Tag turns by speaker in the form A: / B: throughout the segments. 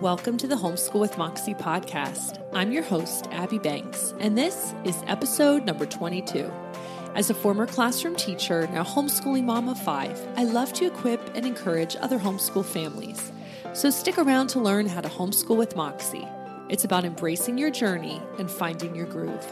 A: Welcome to the Homeschool with Moxie podcast. I'm your host, Abby Banks, and this is episode number 22. As a former classroom teacher, now homeschooling mom of five, I love to equip and encourage other homeschool families. So stick around to learn how to homeschool with Moxie. It's about embracing your journey and finding your groove.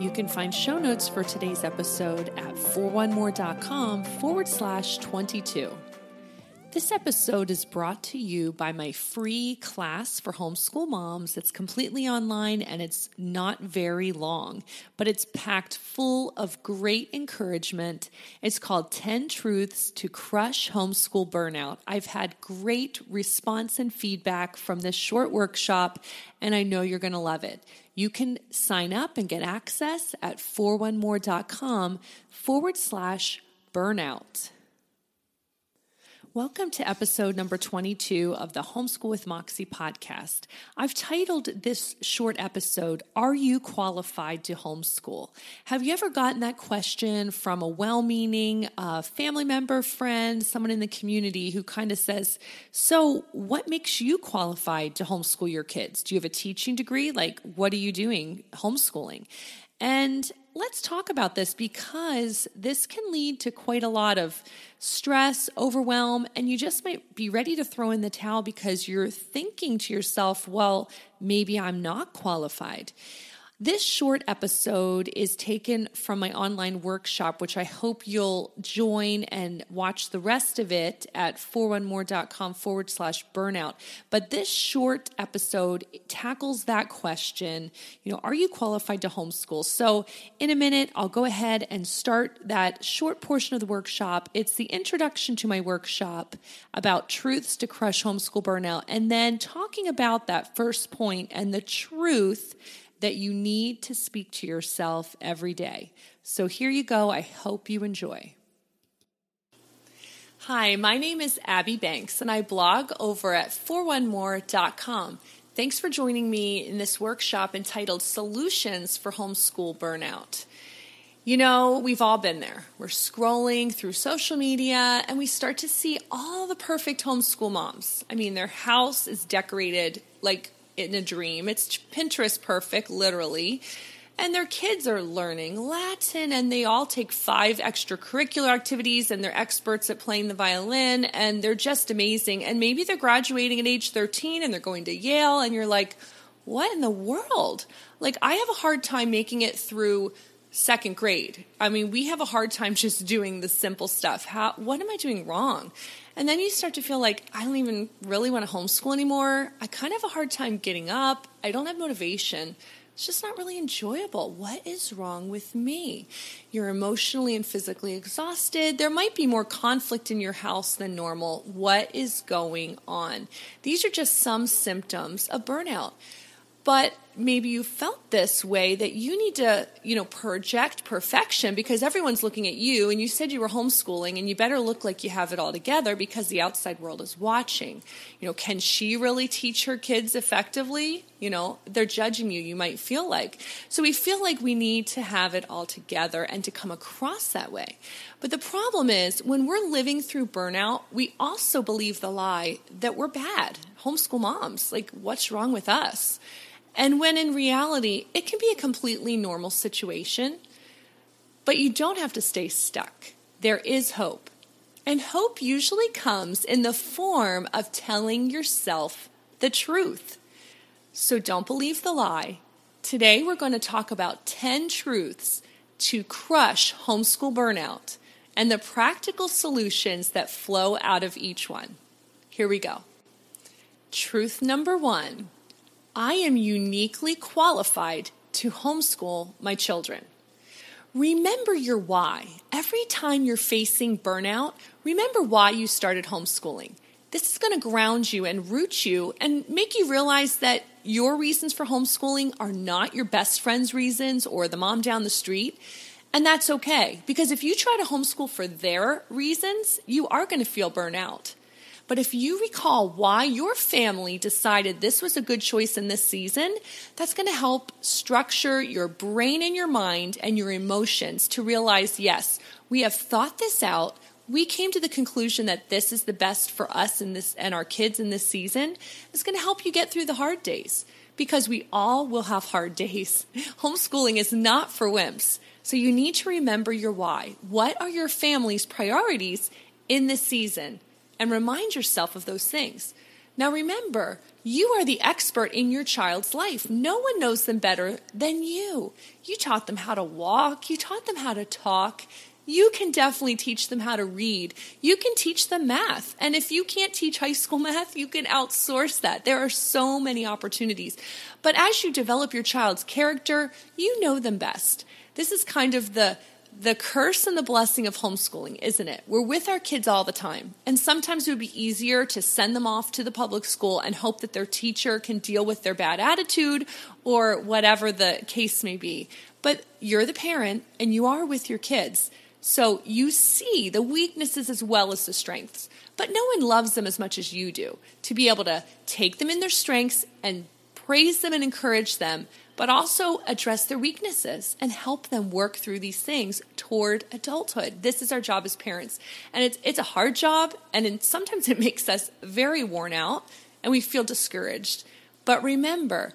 A: You can find show notes for today's episode at 41more.com forward slash 22. This episode is brought to you by my free class for homeschool moms. It's completely online and it's not very long, but it's packed full of great encouragement. It's called 10 Truths to Crush Homeschool Burnout. I've had great response and feedback from this short workshop, and I know you're going to love it. You can sign up and get access at 41more.com forward slash burnout. Welcome to episode number 22 of the Homeschool with Moxie podcast. I've titled this short episode, Are You Qualified to Homeschool? Have you ever gotten that question from a well meaning uh, family member, friend, someone in the community who kind of says, So, what makes you qualified to homeschool your kids? Do you have a teaching degree? Like, what are you doing homeschooling? And let's talk about this because this can lead to quite a lot of stress, overwhelm, and you just might be ready to throw in the towel because you're thinking to yourself, well, maybe I'm not qualified. This short episode is taken from my online workshop, which I hope you'll join and watch the rest of it at 41more.com forward slash burnout. But this short episode tackles that question, you know, are you qualified to homeschool? So in a minute, I'll go ahead and start that short portion of the workshop. It's the introduction to my workshop about truths to crush homeschool burnout, and then talking about that first point and the truth that you need to speak to yourself every day. So here you go. I hope you enjoy. Hi, my name is Abby Banks, and I blog over at 41more.com. Thanks for joining me in this workshop entitled Solutions for Homeschool Burnout. You know, we've all been there. We're scrolling through social media and we start to see all the perfect homeschool moms. I mean, their house is decorated like in a dream. It's Pinterest perfect, literally. And their kids are learning Latin and they all take five extracurricular activities and they're experts at playing the violin and they're just amazing. And maybe they're graduating at age 13 and they're going to Yale and you're like, what in the world? Like, I have a hard time making it through second grade. I mean, we have a hard time just doing the simple stuff. How what am I doing wrong? And then you start to feel like I don't even really want to homeschool anymore. I kind of have a hard time getting up. I don't have motivation. It's just not really enjoyable. What is wrong with me? You're emotionally and physically exhausted. There might be more conflict in your house than normal. What is going on? These are just some symptoms of burnout but maybe you felt this way that you need to, you know, project perfection because everyone's looking at you and you said you were homeschooling and you better look like you have it all together because the outside world is watching. You know, can she really teach her kids effectively? You know, they're judging you, you might feel like. So we feel like we need to have it all together and to come across that way. But the problem is when we're living through burnout, we also believe the lie that we're bad, homeschool moms. Like, what's wrong with us? And when in reality, it can be a completely normal situation, but you don't have to stay stuck. There is hope. And hope usually comes in the form of telling yourself the truth. So don't believe the lie. Today, we're going to talk about 10 truths to crush homeschool burnout and the practical solutions that flow out of each one. Here we go. Truth number one I am uniquely qualified to homeschool my children. Remember your why. Every time you're facing burnout, remember why you started homeschooling. This is going to ground you and root you and make you realize that your reasons for homeschooling are not your best friend's reasons or the mom down the street. And that's okay because if you try to homeschool for their reasons, you are going to feel burnout. But if you recall why your family decided this was a good choice in this season, that's going to help structure your brain and your mind and your emotions to realize yes, we have thought this out. We came to the conclusion that this is the best for us and this and our kids in this season. It's going to help you get through the hard days because we all will have hard days. Homeschooling is not for wimps. So you need to remember your why. What are your family's priorities in this season? And remind yourself of those things. Now remember, you are the expert in your child's life. No one knows them better than you. You taught them how to walk, you taught them how to talk. You can definitely teach them how to read. You can teach them math. And if you can't teach high school math, you can outsource that. There are so many opportunities. But as you develop your child's character, you know them best. This is kind of the the curse and the blessing of homeschooling, isn't it? We're with our kids all the time. And sometimes it would be easier to send them off to the public school and hope that their teacher can deal with their bad attitude or whatever the case may be. But you're the parent and you are with your kids. So you see the weaknesses as well as the strengths. But no one loves them as much as you do to be able to take them in their strengths and praise them and encourage them but also address their weaknesses and help them work through these things toward adulthood. This is our job as parents. And it's, it's a hard job, and sometimes it makes us very worn out and we feel discouraged. But remember,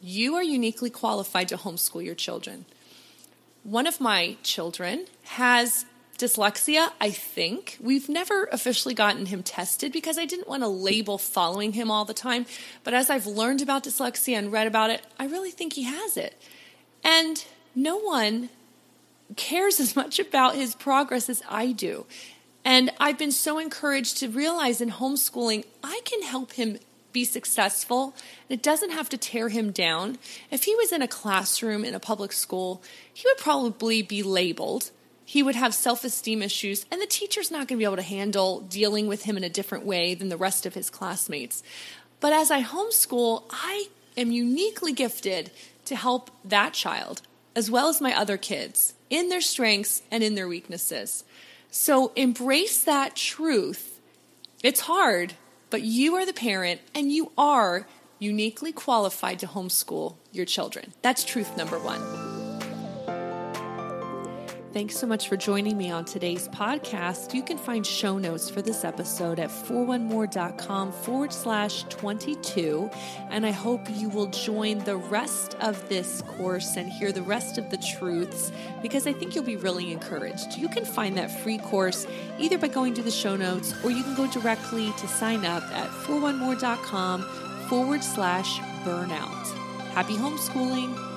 A: you are uniquely qualified to homeschool your children. One of my children has dyslexia, I think. We've never officially gotten him tested because I didn't want to label following him all the time. But as I've learned about dyslexia and read about it, I really think he has it. And no one cares as much about his progress as I do. And I've been so encouraged to realize in homeschooling, I can help him be successful. And It doesn't have to tear him down. If he was in a classroom in a public school, he would probably be labeled he would have self esteem issues, and the teacher's not going to be able to handle dealing with him in a different way than the rest of his classmates. But as I homeschool, I am uniquely gifted to help that child as well as my other kids in their strengths and in their weaknesses. So embrace that truth. It's hard, but you are the parent and you are uniquely qualified to homeschool your children. That's truth number one. Thanks so much for joining me on today's podcast. You can find show notes for this episode at 41more.com forward slash 22. And I hope you will join the rest of this course and hear the rest of the truths because I think you'll be really encouraged. You can find that free course either by going to the show notes or you can go directly to sign up at 41more.com forward slash burnout. Happy homeschooling.